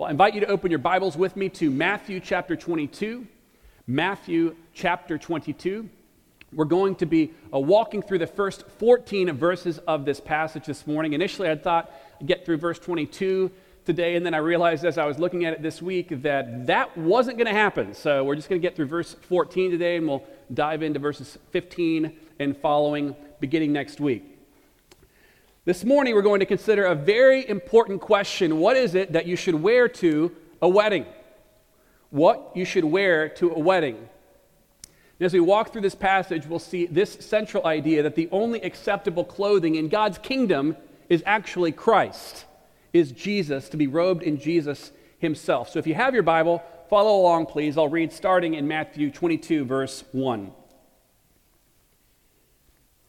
Well, I invite you to open your Bibles with me to Matthew chapter 22. Matthew chapter 22. We're going to be uh, walking through the first 14 verses of this passage this morning. Initially, I thought I'd get through verse 22 today, and then I realized as I was looking at it this week that that wasn't going to happen. So we're just going to get through verse 14 today, and we'll dive into verses 15 and following beginning next week. This morning, we're going to consider a very important question What is it that you should wear to a wedding? What you should wear to a wedding. And as we walk through this passage, we'll see this central idea that the only acceptable clothing in God's kingdom is actually Christ, is Jesus, to be robed in Jesus himself. So if you have your Bible, follow along, please. I'll read starting in Matthew 22, verse 1.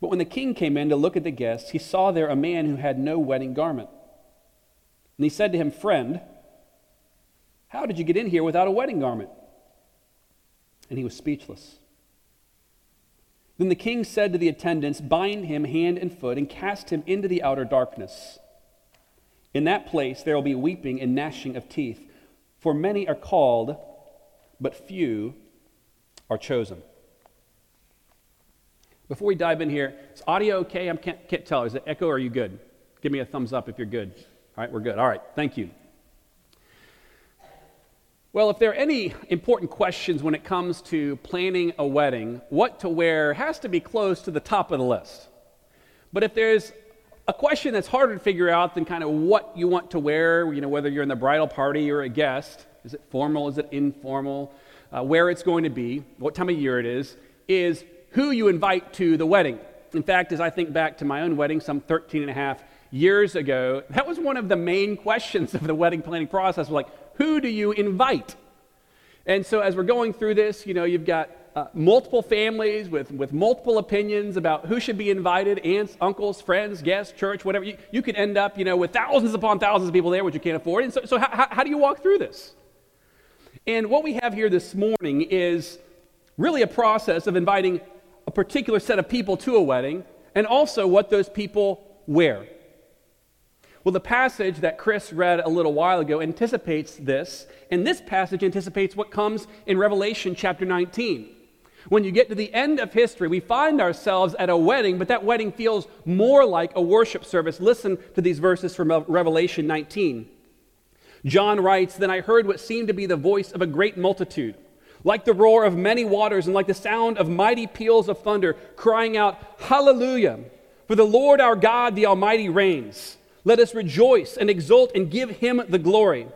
But when the king came in to look at the guests, he saw there a man who had no wedding garment. And he said to him, Friend, how did you get in here without a wedding garment? And he was speechless. Then the king said to the attendants, Bind him hand and foot and cast him into the outer darkness. In that place there will be weeping and gnashing of teeth, for many are called, but few are chosen. Before we dive in here, is audio okay? I can't, can't tell. Is it echo or are you good? Give me a thumbs up if you're good. All right, we're good. All right, thank you. Well, if there are any important questions when it comes to planning a wedding, what to wear has to be close to the top of the list. But if there's a question that's harder to figure out than kind of what you want to wear, you know, whether you're in the bridal party or a guest, is it formal, is it informal, uh, where it's going to be, what time of year it is, is who you invite to the wedding. In fact, as I think back to my own wedding some 13 and a half years ago, that was one of the main questions of the wedding planning process. was Like, who do you invite? And so, as we're going through this, you know, you've got uh, multiple families with, with multiple opinions about who should be invited aunts, uncles, friends, guests, church, whatever. You, you could end up, you know, with thousands upon thousands of people there, which you can't afford. And so, so how, how do you walk through this? And what we have here this morning is really a process of inviting a particular set of people to a wedding and also what those people wear. Well, the passage that Chris read a little while ago anticipates this, and this passage anticipates what comes in Revelation chapter 19. When you get to the end of history, we find ourselves at a wedding, but that wedding feels more like a worship service. Listen to these verses from Revelation 19. John writes Then I heard what seemed to be the voice of a great multitude like the roar of many waters and like the sound of mighty peals of thunder, crying out, Hallelujah! For the Lord our God, the Almighty, reigns. Let us rejoice and exult and give him the glory.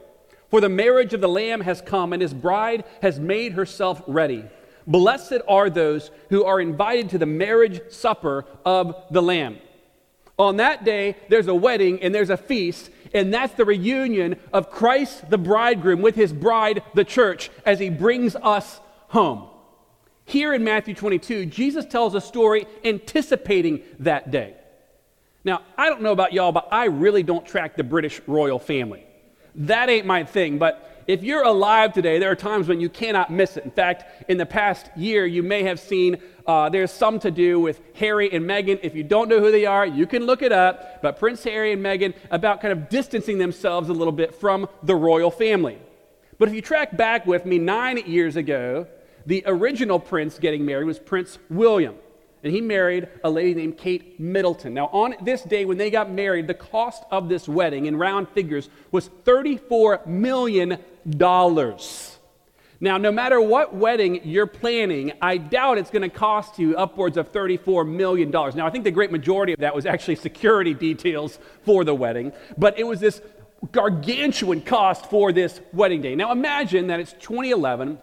For the marriage of the Lamb has come, and his bride has made herself ready. Blessed are those who are invited to the marriage supper of the Lamb. On that day, there's a wedding and there's a feast, and that's the reunion of Christ the bridegroom with his bride, the church, as he brings us home. Here in Matthew 22, Jesus tells a story anticipating that day. Now, I don't know about y'all, but I really don't track the British royal family. That ain't my thing, but if you're alive today, there are times when you cannot miss it. In fact, in the past year, you may have seen uh, there's some to do with Harry and Meghan. If you don't know who they are, you can look it up. But Prince Harry and Meghan about kind of distancing themselves a little bit from the royal family. But if you track back with me nine years ago, the original prince getting married was Prince William. And he married a lady named Kate Middleton. Now, on this day when they got married, the cost of this wedding in round figures was $34 million. Now, no matter what wedding you're planning, I doubt it's going to cost you upwards of $34 million. Now, I think the great majority of that was actually security details for the wedding, but it was this gargantuan cost for this wedding day. Now, imagine that it's 2011.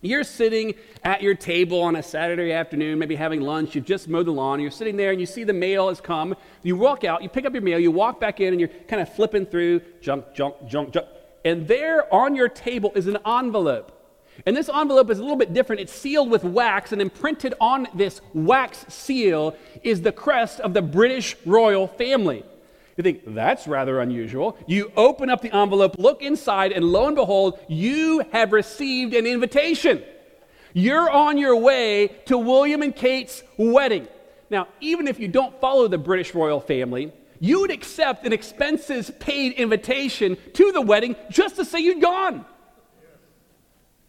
You're sitting at your table on a Saturday afternoon, maybe having lunch, you've just mowed the lawn, you're sitting there and you see the mail has come. You walk out, you pick up your mail, you walk back in, and you're kind of flipping through junk, junk, junk, junk. And there on your table is an envelope and this envelope is a little bit different. It's sealed with wax, and imprinted on this wax seal is the crest of the British royal family. You think, that's rather unusual. You open up the envelope, look inside, and lo and behold, you have received an invitation. You're on your way to William and Kate's wedding. Now, even if you don't follow the British royal family, you would accept an expenses paid invitation to the wedding just to say you'd gone.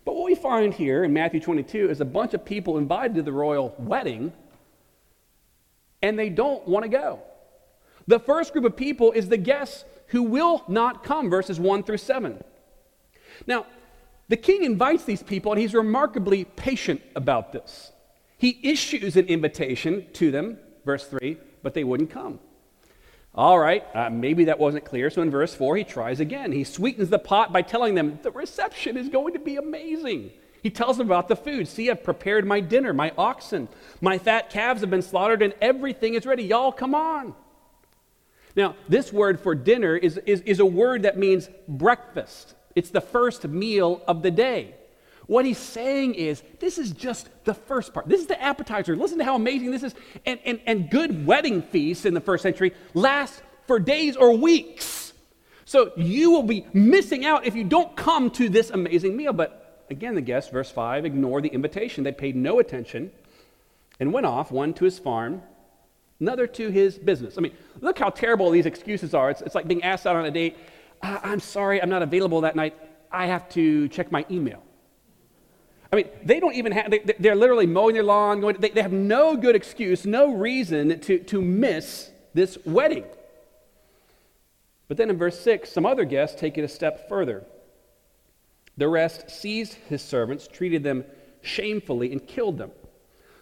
But what we find here in Matthew 22 is a bunch of people invited to the royal wedding, and they don't want to go. The first group of people is the guests who will not come, verses 1 through 7. Now, the king invites these people, and he's remarkably patient about this. He issues an invitation to them, verse 3, but they wouldn't come. All right, uh, maybe that wasn't clear. So in verse 4, he tries again. He sweetens the pot by telling them the reception is going to be amazing. He tells them about the food. See, I've prepared my dinner, my oxen, my fat calves have been slaughtered, and everything is ready. Y'all, come on. Now, this word for dinner is, is, is a word that means breakfast, it's the first meal of the day. What he's saying is, this is just the first part. This is the appetizer. Listen to how amazing this is. And, and, and good wedding feasts in the first century last for days or weeks. So you will be missing out if you don't come to this amazing meal. But again, the guests, verse 5, ignore the invitation. They paid no attention and went off, one to his farm, another to his business. I mean, look how terrible these excuses are. It's, it's like being asked out on a date. Ah, I'm sorry, I'm not available that night. I have to check my email. I mean, they don't even have, they, are literally mowing their lawn, going, they, they have no good excuse, no reason to, to miss this wedding. But then in verse 6, some other guests take it a step further. The rest seized his servants, treated them shamefully, and killed them.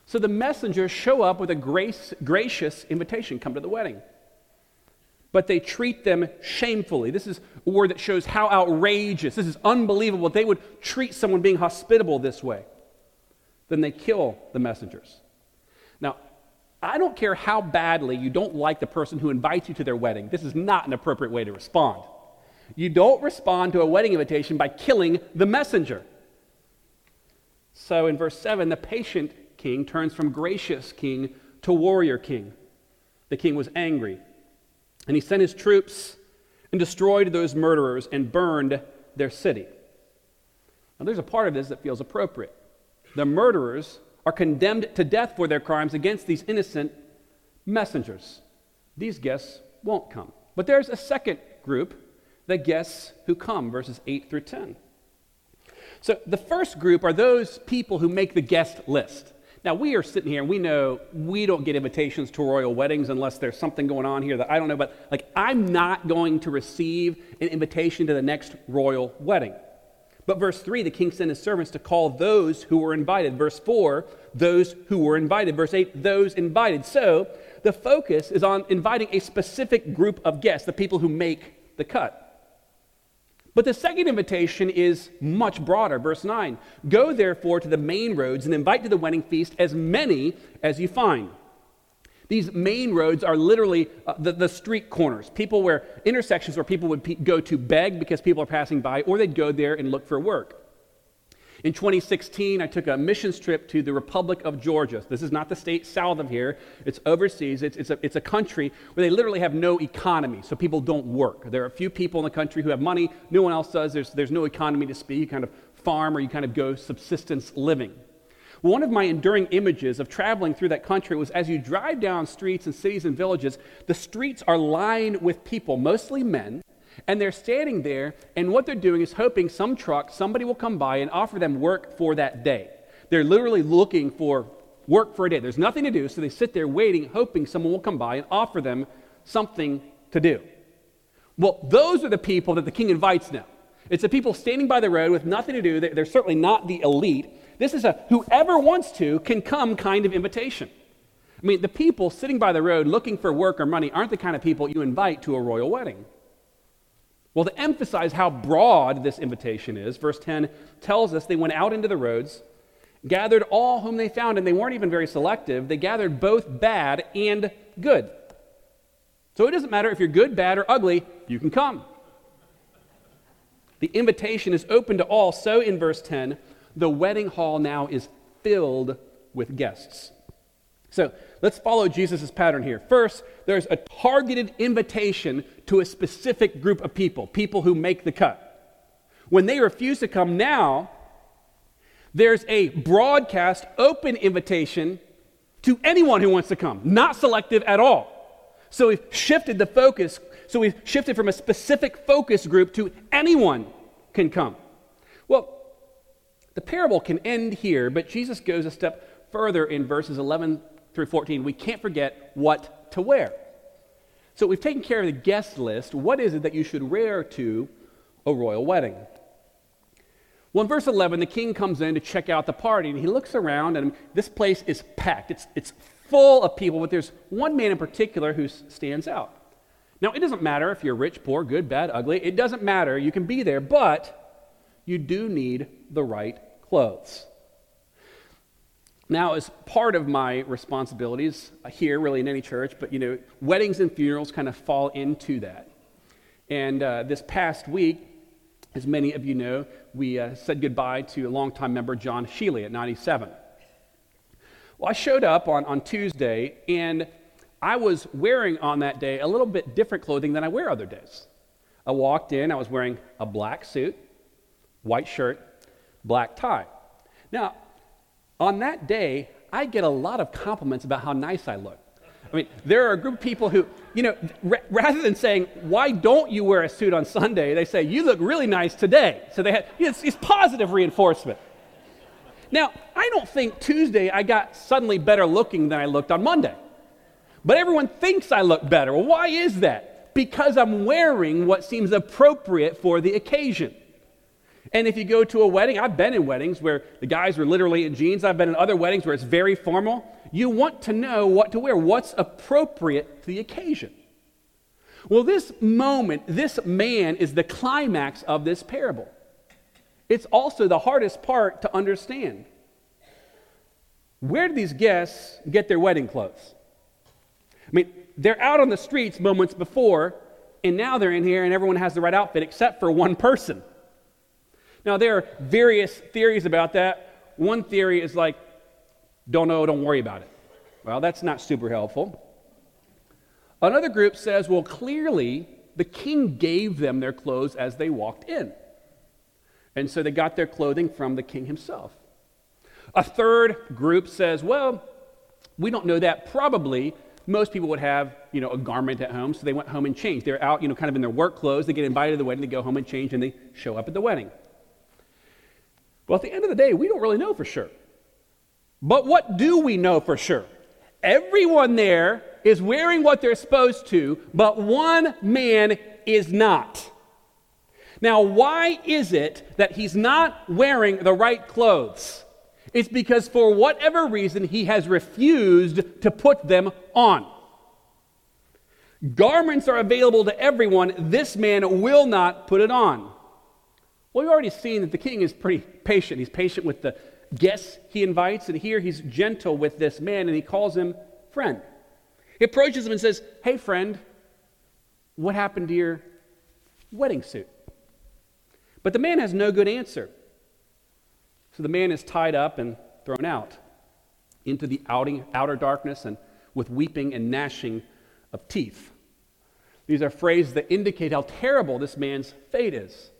So the messengers show up with a grace, gracious invitation come to the wedding but they treat them shamefully. This is a word that shows how outrageous, this is unbelievable. They would treat someone being hospitable this way. Then they kill the messengers. Now, I don't care how badly you don't like the person who invites you to their wedding, this is not an appropriate way to respond. You don't respond to a wedding invitation by killing the messenger. So in verse 7, the patient king turns from gracious king to warrior king. The king was angry and he sent his troops and destroyed those murderers and burned their city. Now, there's a part of this that feels appropriate. The murderers are condemned to death for their crimes against these innocent messengers. These guests won't come. But there's a second group, the guests who come, verses 8 through 10. So the first group are those people who make the guest list. Now, we are sitting here and we know we don't get invitations to royal weddings unless there's something going on here that I don't know, but like, I'm not going to receive an invitation to the next royal wedding. But verse 3, the king sent his servants to call those who were invited. Verse 4, those who were invited. Verse 8, those invited. So the focus is on inviting a specific group of guests, the people who make the cut. But the second invitation is much broader. Verse 9 Go therefore to the main roads and invite to the wedding feast as many as you find. These main roads are literally uh, the, the, street corners, people where intersections where people would pe- go to beg because people are passing by, or they'd go there and look for work. In 2016, I took a missions trip to the Republic of Georgia. This is not the state south of here, it's overseas. It's, it's, a, it's a country where they literally have no economy, so people don't work. There are a few people in the country who have money, no one else does. There's, there's no economy to speak. You kind of farm or you kind of go subsistence living. One of my enduring images of traveling through that country was as you drive down streets and cities and villages, the streets are lined with people, mostly men, and they're standing there, and what they're doing is hoping some truck, somebody will come by and offer them work for that day. They're literally looking for work for a day. There's nothing to do, so they sit there waiting, hoping someone will come by and offer them something to do. Well, those are the people that the king invites now. It's the people standing by the road with nothing to do. They're certainly not the elite. This is a whoever wants to can come kind of invitation. I mean, the people sitting by the road looking for work or money aren't the kind of people you invite to a royal wedding. Well, to emphasize how broad this invitation is, verse 10 tells us they went out into the roads, gathered all whom they found, and they weren't even very selective. They gathered both bad and good. So it doesn't matter if you're good, bad, or ugly, you can come. The invitation is open to all. So in verse 10, the wedding hall now is filled with guests. So let's follow Jesus' pattern here. First, there's a targeted invitation to a specific group of people, people who make the cut. When they refuse to come now, there's a broadcast, open invitation to anyone who wants to come, not selective at all. So we've shifted the focus. So we've shifted from a specific focus group to anyone can come. Well, the parable can end here, but Jesus goes a step further in verses 11 through 14. We can't forget what to wear. So we've taken care of the guest list. What is it that you should wear to a royal wedding? Well, in verse 11, the king comes in to check out the party, and he looks around, and this place is packed. It's, it's full of people, but there's one man in particular who stands out. Now, it doesn't matter if you're rich, poor, good, bad, ugly. It doesn't matter. You can be there, but you do need the right clothes. Now, as part of my responsibilities here, really in any church, but you know, weddings and funerals kind of fall into that. And uh, this past week, as many of you know, we uh, said goodbye to a longtime member, John Sheely, at 97. Well, I showed up on, on Tuesday, and I was wearing on that day a little bit different clothing than I wear other days. I walked in, I was wearing a black suit, white shirt, black tie. Now, on that day, I get a lot of compliments about how nice I look. I mean, there are a group of people who, you know, r- rather than saying, why don't you wear a suit on Sunday, they say, you look really nice today. So they had, you know, it's, it's positive reinforcement. Now, I don't think Tuesday I got suddenly better looking than I looked on Monday. But everyone thinks I look better. Well, why is that? Because I'm wearing what seems appropriate for the occasion. And if you go to a wedding, I've been in weddings where the guys are literally in jeans. I've been in other weddings where it's very formal. You want to know what to wear, what's appropriate to the occasion. Well, this moment, this man is the climax of this parable. It's also the hardest part to understand. Where do these guests get their wedding clothes? I mean, they're out on the streets moments before, and now they're in here and everyone has the right outfit except for one person. Now, there are various theories about that. One theory is like, don't know, don't worry about it. Well, that's not super helpful. Another group says, well, clearly the king gave them their clothes as they walked in. And so they got their clothing from the king himself. A third group says, well, we don't know that. Probably most people would have, you know, a garment at home, so they went home and changed. They're out, you know, kind of in their work clothes. They get invited to the wedding, they go home and change, and they show up at the wedding. Well, at the end of the day, we don't really know for sure. But what do we know for sure? Everyone there is wearing what they're supposed to, but one man is not. Now, why is it that he's not wearing the right clothes? It's because for whatever reason, he has refused to put them on. Garments are available to everyone. This man will not put it on. Well, we've already seen that the king is pretty patient. He's patient with the guests he invites, and here he's gentle with this man, and he calls him friend. He approaches him and says, Hey, friend, what happened to your wedding suit? But the man has no good answer. So the man is tied up and thrown out into the outing, outer darkness and with weeping and gnashing of teeth. These are phrases that indicate how terrible this man's fate is.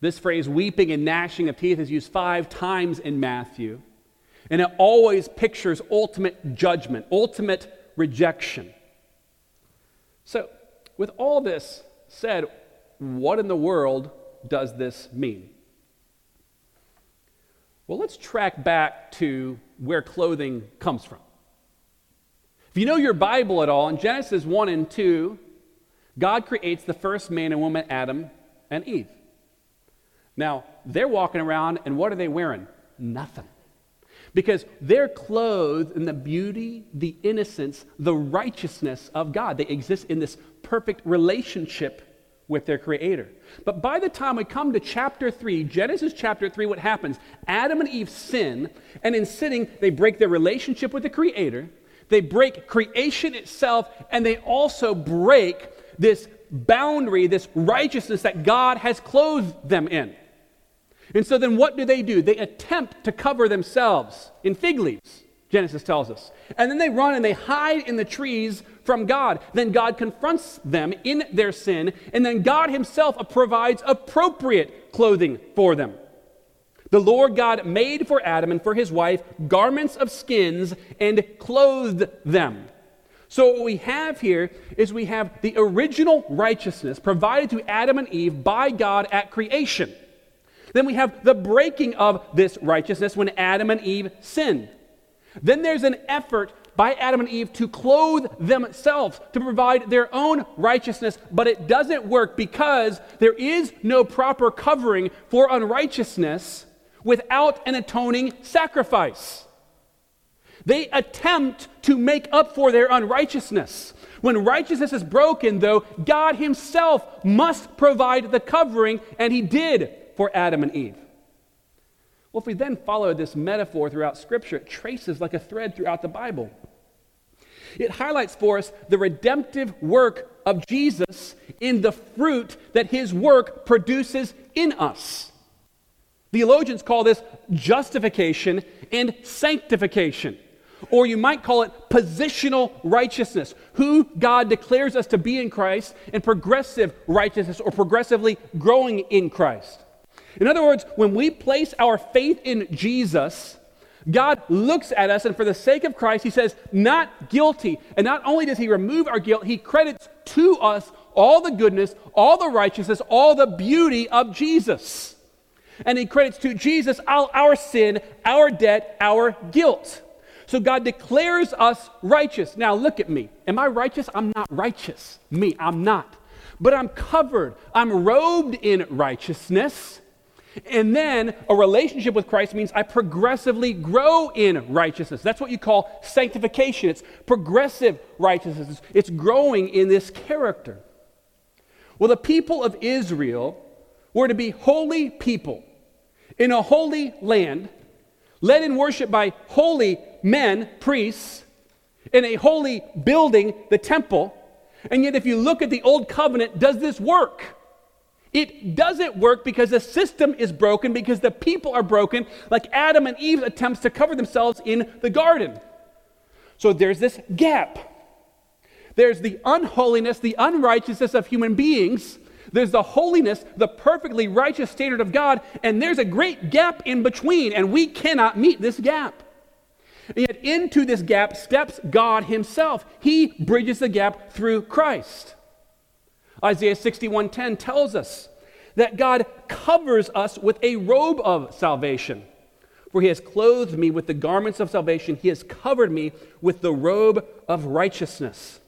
This phrase, weeping and gnashing of teeth, is used five times in Matthew. And it always pictures ultimate judgment, ultimate rejection. So, with all this said, what in the world does this mean? Well, let's track back to where clothing comes from. If you know your Bible at all, in Genesis 1 and 2, God creates the first man and woman, Adam and Eve. Now, they're walking around, and what are they wearing? Nothing. Because they're clothed in the beauty, the innocence, the righteousness of God. They exist in this perfect relationship with their Creator. But by the time we come to chapter 3, Genesis chapter 3, what happens? Adam and Eve sin, and in sinning, they break their relationship with the Creator, they break creation itself, and they also break this boundary, this righteousness that God has clothed them in. And so then what do they do? They attempt to cover themselves in fig leaves, Genesis tells us. And then they run and they hide in the trees from God. Then God confronts them in their sin, and then God Himself provides appropriate clothing for them. The Lord God made for Adam and for his wife garments of skins and clothed them. So, what we have here is we have the original righteousness provided to Adam and Eve by God at creation. Then we have the breaking of this righteousness when Adam and Eve sinned. Then there's an effort by Adam and Eve to clothe themselves, to provide their own righteousness, but it doesn't work because there is no proper covering for unrighteousness without an atoning sacrifice. They attempt to make up for their unrighteousness. When righteousness is broken, though, God Himself must provide the covering, and He did for Adam and Eve. Well, if we then follow this metaphor throughout Scripture, it traces like a thread throughout the Bible. It highlights for us the redemptive work of Jesus in the fruit that his work produces in us. Theologians call this justification and sanctification. Or you might call it positional righteousness, who God declares us to be in Christ, and progressive righteousness, or progressively growing in Christ. In other words, when we place our faith in Jesus, God looks at us, and for the sake of Christ, He says, not guilty. And not only does He remove our guilt, He credits to us all the goodness, all the righteousness, all the beauty of Jesus. And He credits to Jesus our, our sin, our debt, our guilt. So God declares us righteous. Now look at me. Am I righteous? I'm not righteous. Me, I'm not. But I'm covered, I'm robed in righteousness. And then a relationship with Christ means I progressively grow in righteousness. That's what you call sanctification. It's progressive righteousness, it's growing in this character. Well, the people of Israel were to be holy people in a holy land, led in worship by holy men, priests, in a holy building, the temple. And yet, if you look at the old covenant, does this work? It doesn't work because the system is broken, because the people are broken, like Adam and Eve's attempts to cover themselves in the garden. So there's this gap. There's the unholiness, the unrighteousness of human beings. There's the holiness, the perfectly righteous standard of God, and there's a great gap in between, and we cannot meet this gap. And yet, into this gap steps God Himself. He bridges the gap through Christ. Isaiah 61:10 tells us that God covers us with a robe of salvation. For he has clothed me with the garments of salvation, he has covered me with the robe of righteousness.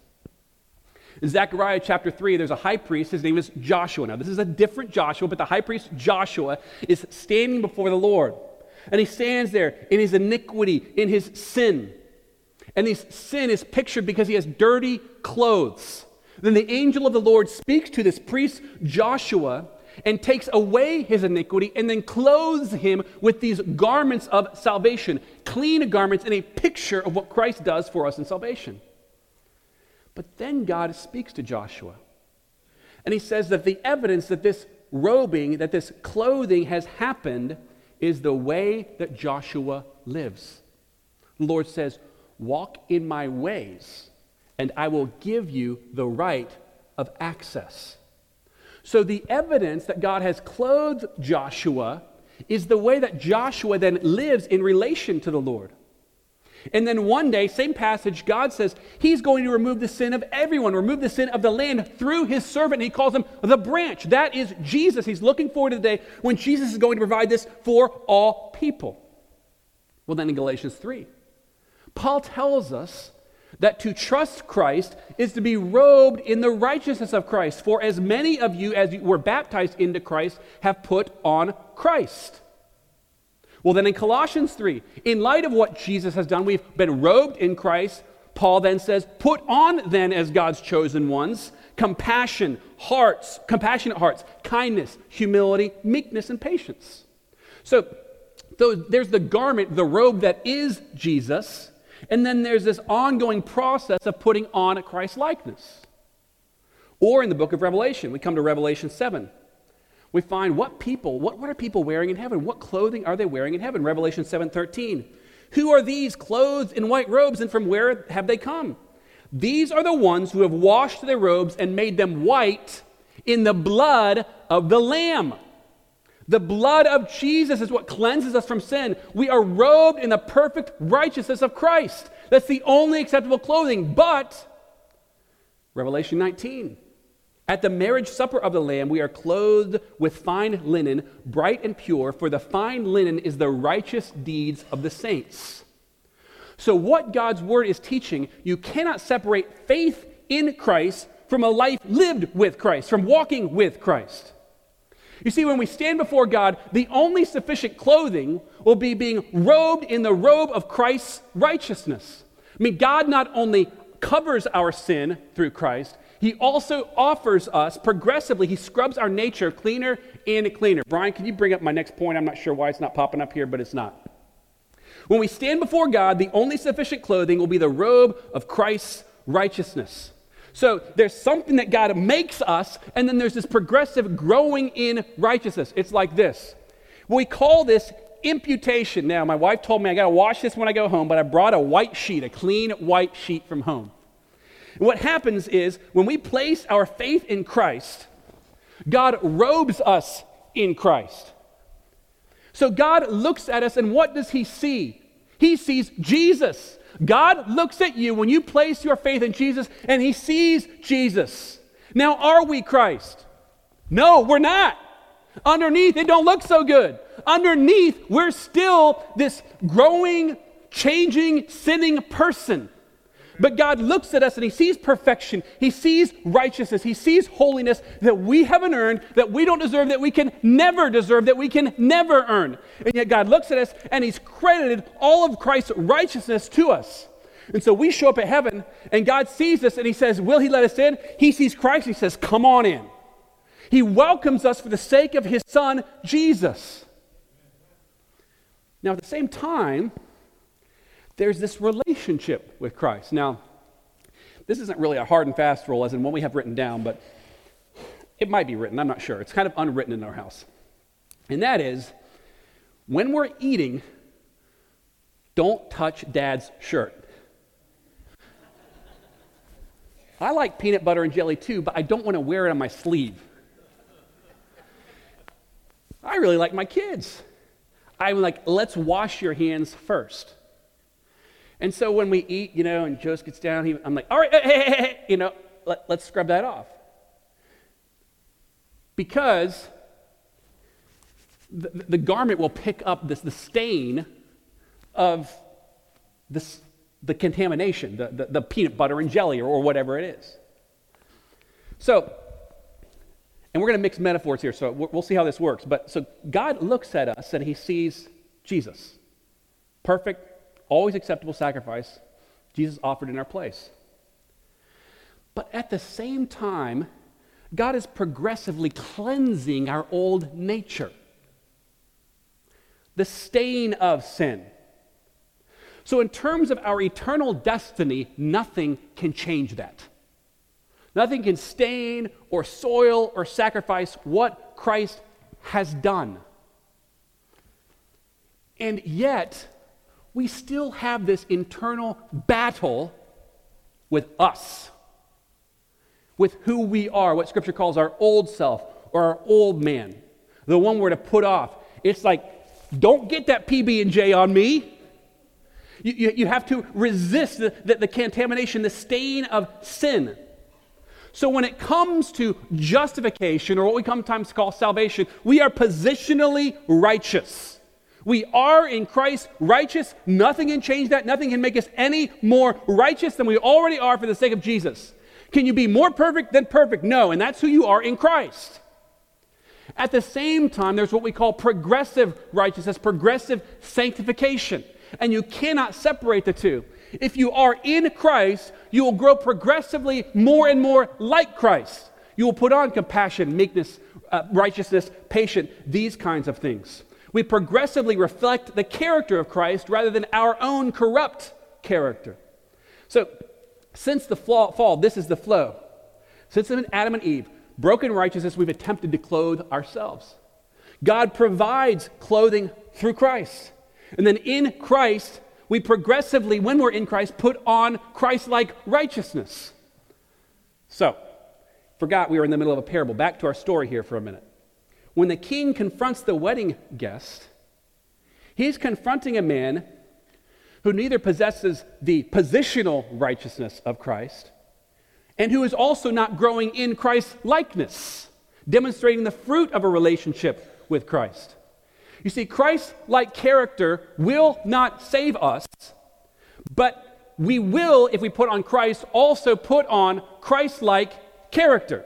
In Zechariah chapter 3, there's a high priest. His name is Joshua. Now, this is a different Joshua, but the high priest Joshua is standing before the Lord. And he stands there in his iniquity, in his sin. And his sin is pictured because he has dirty clothes. Then the angel of the Lord speaks to this priest Joshua and takes away his iniquity and then clothes him with these garments of salvation, clean garments, and a picture of what Christ does for us in salvation. But then God speaks to Joshua and he says that the evidence that this robing, that this clothing has happened is the way that Joshua lives. The Lord says, Walk in my ways and I will give you the right of access. So, the evidence that God has clothed Joshua is the way that Joshua then lives in relation to the Lord. And then one day, same passage, God says he's going to remove the sin of everyone, remove the sin of the land through his servant. He calls him the branch. That is Jesus. He's looking forward to the day when Jesus is going to provide this for all people. Well, then in Galatians 3, Paul tells us that to trust Christ is to be robed in the righteousness of Christ. For as many of you as you were baptized into Christ have put on Christ. Well, then in Colossians 3, in light of what Jesus has done, we've been robed in Christ. Paul then says, Put on then as God's chosen ones compassion, hearts, compassionate hearts, kindness, humility, meekness, and patience. So there's the garment, the robe that is Jesus, and then there's this ongoing process of putting on a Christ likeness. Or in the book of Revelation, we come to Revelation 7 we find what people, what, what are people wearing in heaven? What clothing are they wearing in heaven? Revelation 7:13. Who are these clothed in white robes and from where have they come? These are the ones who have washed their robes and made them white in the blood of the Lamb. The blood of Jesus is what cleanses us from sin. We are robed in the perfect righteousness of Christ. That's the only acceptable clothing. But, Revelation 19, at the marriage supper of the Lamb, we are clothed with fine linen, bright and pure, for the fine linen is the righteous deeds of the saints. So, what God's word is teaching, you cannot separate faith in Christ from a life lived with Christ, from walking with Christ. You see, when we stand before God, the only sufficient clothing will be being robed in the robe of Christ's righteousness. I mean, God not only covers our sin through Christ, he also offers us progressively, he scrubs our nature cleaner and cleaner. Brian, can you bring up my next point? I'm not sure why it's not popping up here, but it's not. When we stand before God, the only sufficient clothing will be the robe of Christ's righteousness. So there's something that God makes us, and then there's this progressive growing in righteousness. It's like this. We call this imputation. Now, my wife told me I got to wash this when I go home, but I brought a white sheet, a clean white sheet from home. What happens is when we place our faith in Christ, God robes us in Christ. So God looks at us, and what does He see? He sees Jesus. God looks at you when you place your faith in Jesus, and He sees Jesus. Now, are we Christ? No, we're not. Underneath, it don't look so good. Underneath, we're still this growing, changing, sinning person. But God looks at us and He sees perfection. He sees righteousness. He sees holiness that we haven't earned, that we don't deserve, that we can never deserve, that we can never earn. And yet God looks at us and He's credited all of Christ's righteousness to us. And so we show up at heaven and God sees us and He says, Will He let us in? He sees Christ. He says, Come on in. He welcomes us for the sake of His Son, Jesus. Now, at the same time, there's this relationship with Christ. Now, this isn't really a hard and fast rule, as in one we have written down, but it might be written. I'm not sure. It's kind of unwritten in our house. And that is when we're eating, don't touch dad's shirt. I like peanut butter and jelly too, but I don't want to wear it on my sleeve. I really like my kids. I'm like, let's wash your hands first. And so when we eat, you know, and Joseph gets down, he, I'm like, all right, hey, hey, hey, you know, let, let's scrub that off. Because the, the garment will pick up this, the stain of this, the contamination, the, the, the peanut butter and jelly or, or whatever it is. So, and we're going to mix metaphors here, so we'll see how this works. But so God looks at us and he sees Jesus, perfect, always acceptable sacrifice Jesus offered in our place. But at the same time, God is progressively cleansing our old nature, the stain of sin. So, in terms of our eternal destiny, nothing can change that. Nothing can stain or soil or sacrifice what Christ has done. And yet, we still have this internal battle with us, with who we are, what Scripture calls our old self or our old man, the one we're to put off. It's like, don't get that PB and J on me. You, you, you have to resist the, the, the contamination, the stain of sin. So when it comes to justification, or what we sometimes call salvation, we are positionally righteous. We are in Christ righteous. Nothing can change that. Nothing can make us any more righteous than we already are for the sake of Jesus. Can you be more perfect than perfect? No, and that's who you are in Christ. At the same time, there's what we call progressive righteousness, progressive sanctification. And you cannot separate the two. If you are in Christ, you will grow progressively more and more like Christ. You will put on compassion, meekness, uh, righteousness, patience, these kinds of things. We progressively reflect the character of Christ rather than our own corrupt character. So, since the fall, this is the flow. Since Adam and Eve, broken righteousness, we've attempted to clothe ourselves. God provides clothing through Christ. And then in Christ, we progressively, when we're in Christ, put on Christ like righteousness. So, forgot we were in the middle of a parable. Back to our story here for a minute. When the king confronts the wedding guest, he's confronting a man who neither possesses the positional righteousness of Christ and who is also not growing in Christ's likeness, demonstrating the fruit of a relationship with Christ. You see, Christ like character will not save us, but we will, if we put on Christ, also put on Christ like character.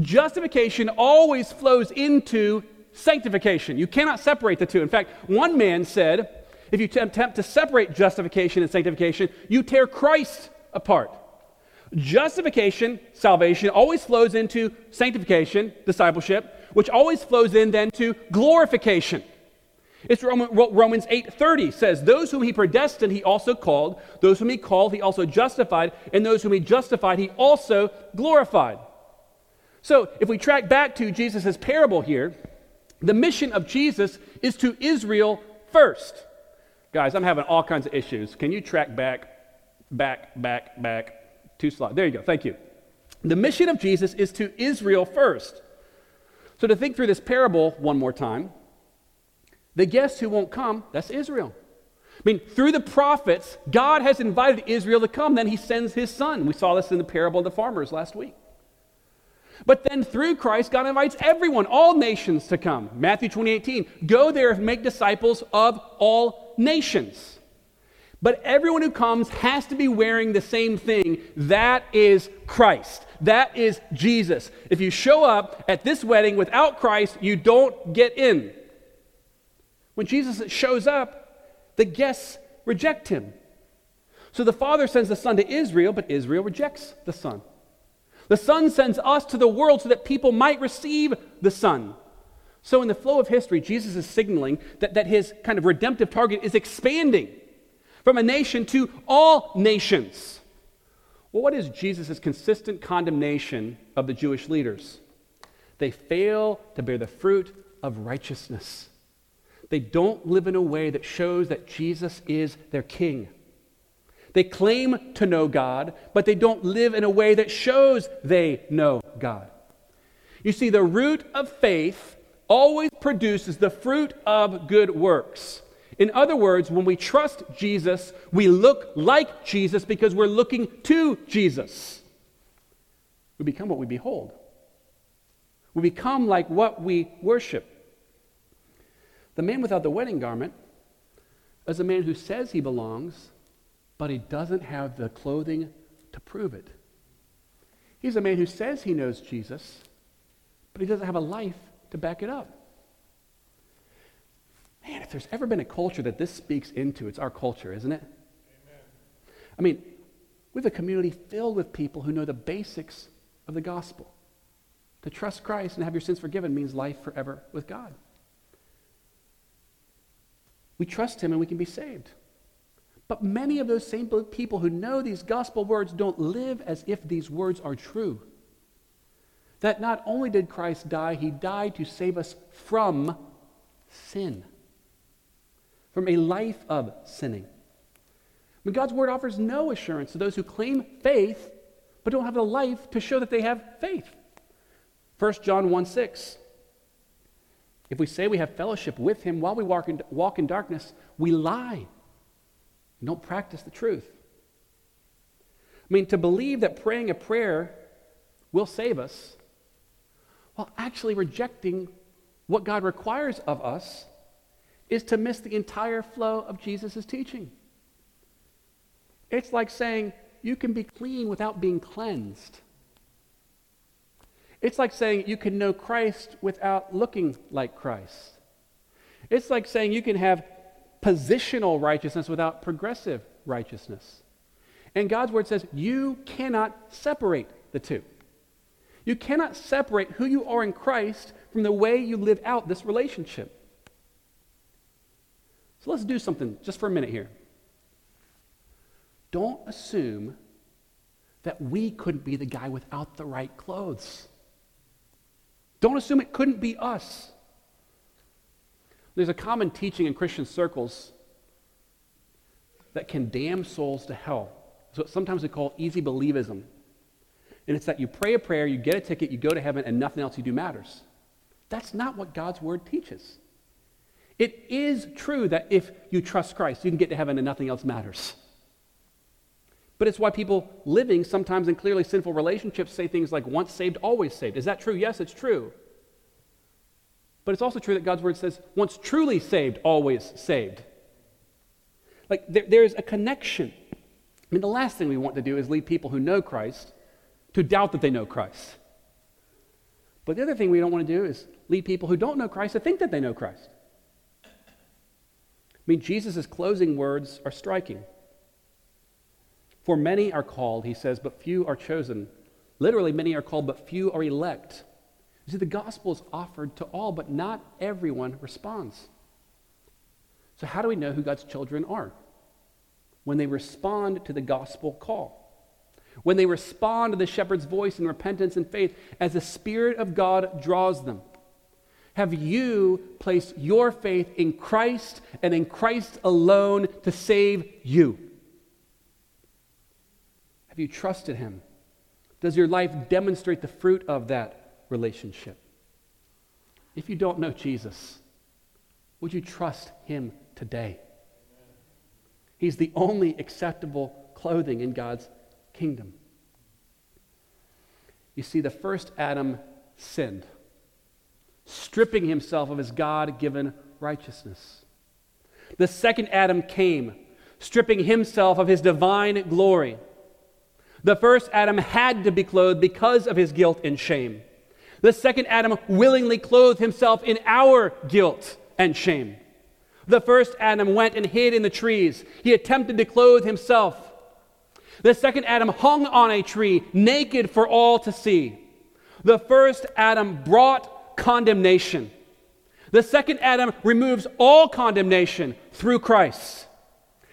Justification always flows into sanctification. You cannot separate the two. In fact, one man said, if you attempt to separate justification and sanctification, you tear Christ apart. Justification, salvation, always flows into sanctification, discipleship, which always flows in then to glorification. It's Romans 8:30 says, "Those whom he predestined he also called, those whom he called he also justified, and those whom he justified he also glorified." So, if we track back to Jesus' parable here, the mission of Jesus is to Israel first. Guys, I'm having all kinds of issues. Can you track back, back, back, back? Two slides. There you go. Thank you. The mission of Jesus is to Israel first. So, to think through this parable one more time, the guests who won't come, that's Israel. I mean, through the prophets, God has invited Israel to come. Then he sends his son. We saw this in the parable of the farmers last week. But then through Christ, God invites everyone, all nations to come. Matthew 20, Go there and make disciples of all nations. But everyone who comes has to be wearing the same thing. That is Christ. That is Jesus. If you show up at this wedding without Christ, you don't get in. When Jesus shows up, the guests reject him. So the Father sends the Son to Israel, but Israel rejects the Son. The Son sends us to the world so that people might receive the Son. So, in the flow of history, Jesus is signaling that, that his kind of redemptive target is expanding from a nation to all nations. Well, what is Jesus' consistent condemnation of the Jewish leaders? They fail to bear the fruit of righteousness. They don't live in a way that shows that Jesus is their king. They claim to know God, but they don't live in a way that shows they know God. You see, the root of faith always produces the fruit of good works. In other words, when we trust Jesus, we look like Jesus because we're looking to Jesus. We become what we behold. We become like what we worship. The man without the wedding garment is a man who says he belongs, but he doesn't have the clothing to prove it. He's a man who says he knows Jesus, but he doesn't have a life to back it up. Man, if there's ever been a culture that this speaks into, it's our culture, isn't it? Amen. I mean, we have a community filled with people who know the basics of the gospel. To trust Christ and have your sins forgiven means life forever with God. We trust Him and we can be saved. But many of those same people who know these gospel words don't live as if these words are true. That not only did Christ die, He died to save us from sin from a life of sinning. But God's word offers no assurance to those who claim faith but don't have the life to show that they have faith. 1 John 1 6. If we say we have fellowship with him while we walk in, walk in darkness, we lie don't practice the truth. I mean, to believe that praying a prayer will save us while actually rejecting what God requires of us is to miss the entire flow of Jesus' teaching. It's like saying you can be clean without being cleansed. It's like saying you can know Christ without looking like Christ. It's like saying you can have positional righteousness without progressive righteousness. And God's word says you cannot separate the two. You cannot separate who you are in Christ from the way you live out this relationship. So let's do something just for a minute here. Don't assume that we couldn't be the guy without the right clothes. Don't assume it couldn't be us. There's a common teaching in Christian circles that can damn souls to hell. So sometimes we call easy believism. And it's that you pray a prayer, you get a ticket, you go to heaven, and nothing else you do matters. That's not what God's word teaches. It is true that if you trust Christ, you can get to heaven and nothing else matters. But it's why people living sometimes in clearly sinful relationships say things like, once saved, always saved. Is that true? Yes, it's true. But it's also true that God's word says, once truly saved, always saved. Like there, there's a connection. I mean, the last thing we want to do is lead people who know Christ to doubt that they know Christ. But the other thing we don't want to do is lead people who don't know Christ to think that they know Christ. I mean, Jesus' closing words are striking. For many are called, he says, but few are chosen. Literally, many are called, but few are elect. You see, the gospel is offered to all, but not everyone responds. So, how do we know who God's children are? When they respond to the gospel call. When they respond to the shepherd's voice in repentance and faith as the Spirit of God draws them. Have you placed your faith in Christ and in Christ alone to save you? Have you trusted Him? Does your life demonstrate the fruit of that relationship. If you don't know Jesus, would you trust him today? He's the only acceptable clothing in God's kingdom. You see, the first Adam sinned, stripping himself of his God given righteousness. The second Adam came, stripping himself of his divine glory. The first Adam had to be clothed because of his guilt and shame. The second Adam willingly clothed himself in our guilt and shame. The first Adam went and hid in the trees. He attempted to clothe himself. The second Adam hung on a tree, naked for all to see. The first Adam brought condemnation. The second Adam removes all condemnation through Christ.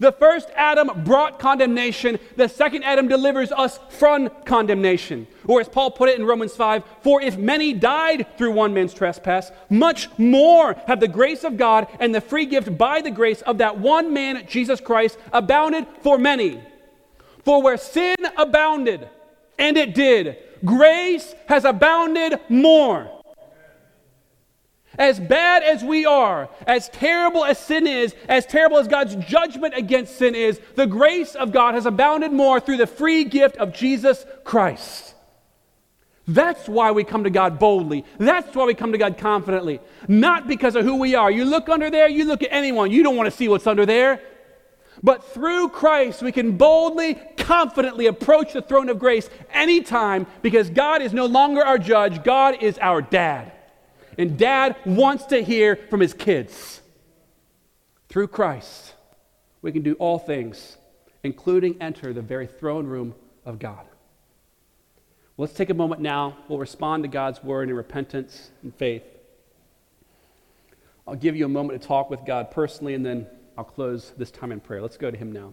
The first Adam brought condemnation. The second Adam delivers us from condemnation. Or as Paul put it in Romans 5 For if many died through one man's trespass, much more have the grace of God and the free gift by the grace of that one man, Jesus Christ, abounded for many. For where sin abounded, and it did, grace has abounded more. As bad as we are, as terrible as sin is, as terrible as God's judgment against sin is, the grace of God has abounded more through the free gift of Jesus Christ. That's why we come to God boldly. That's why we come to God confidently. Not because of who we are. You look under there, you look at anyone, you don't want to see what's under there. But through Christ, we can boldly, confidently approach the throne of grace anytime because God is no longer our judge, God is our dad. And dad wants to hear from his kids. Through Christ, we can do all things, including enter the very throne room of God. Let's take a moment now. We'll respond to God's word in repentance and faith. I'll give you a moment to talk with God personally, and then I'll close this time in prayer. Let's go to Him now.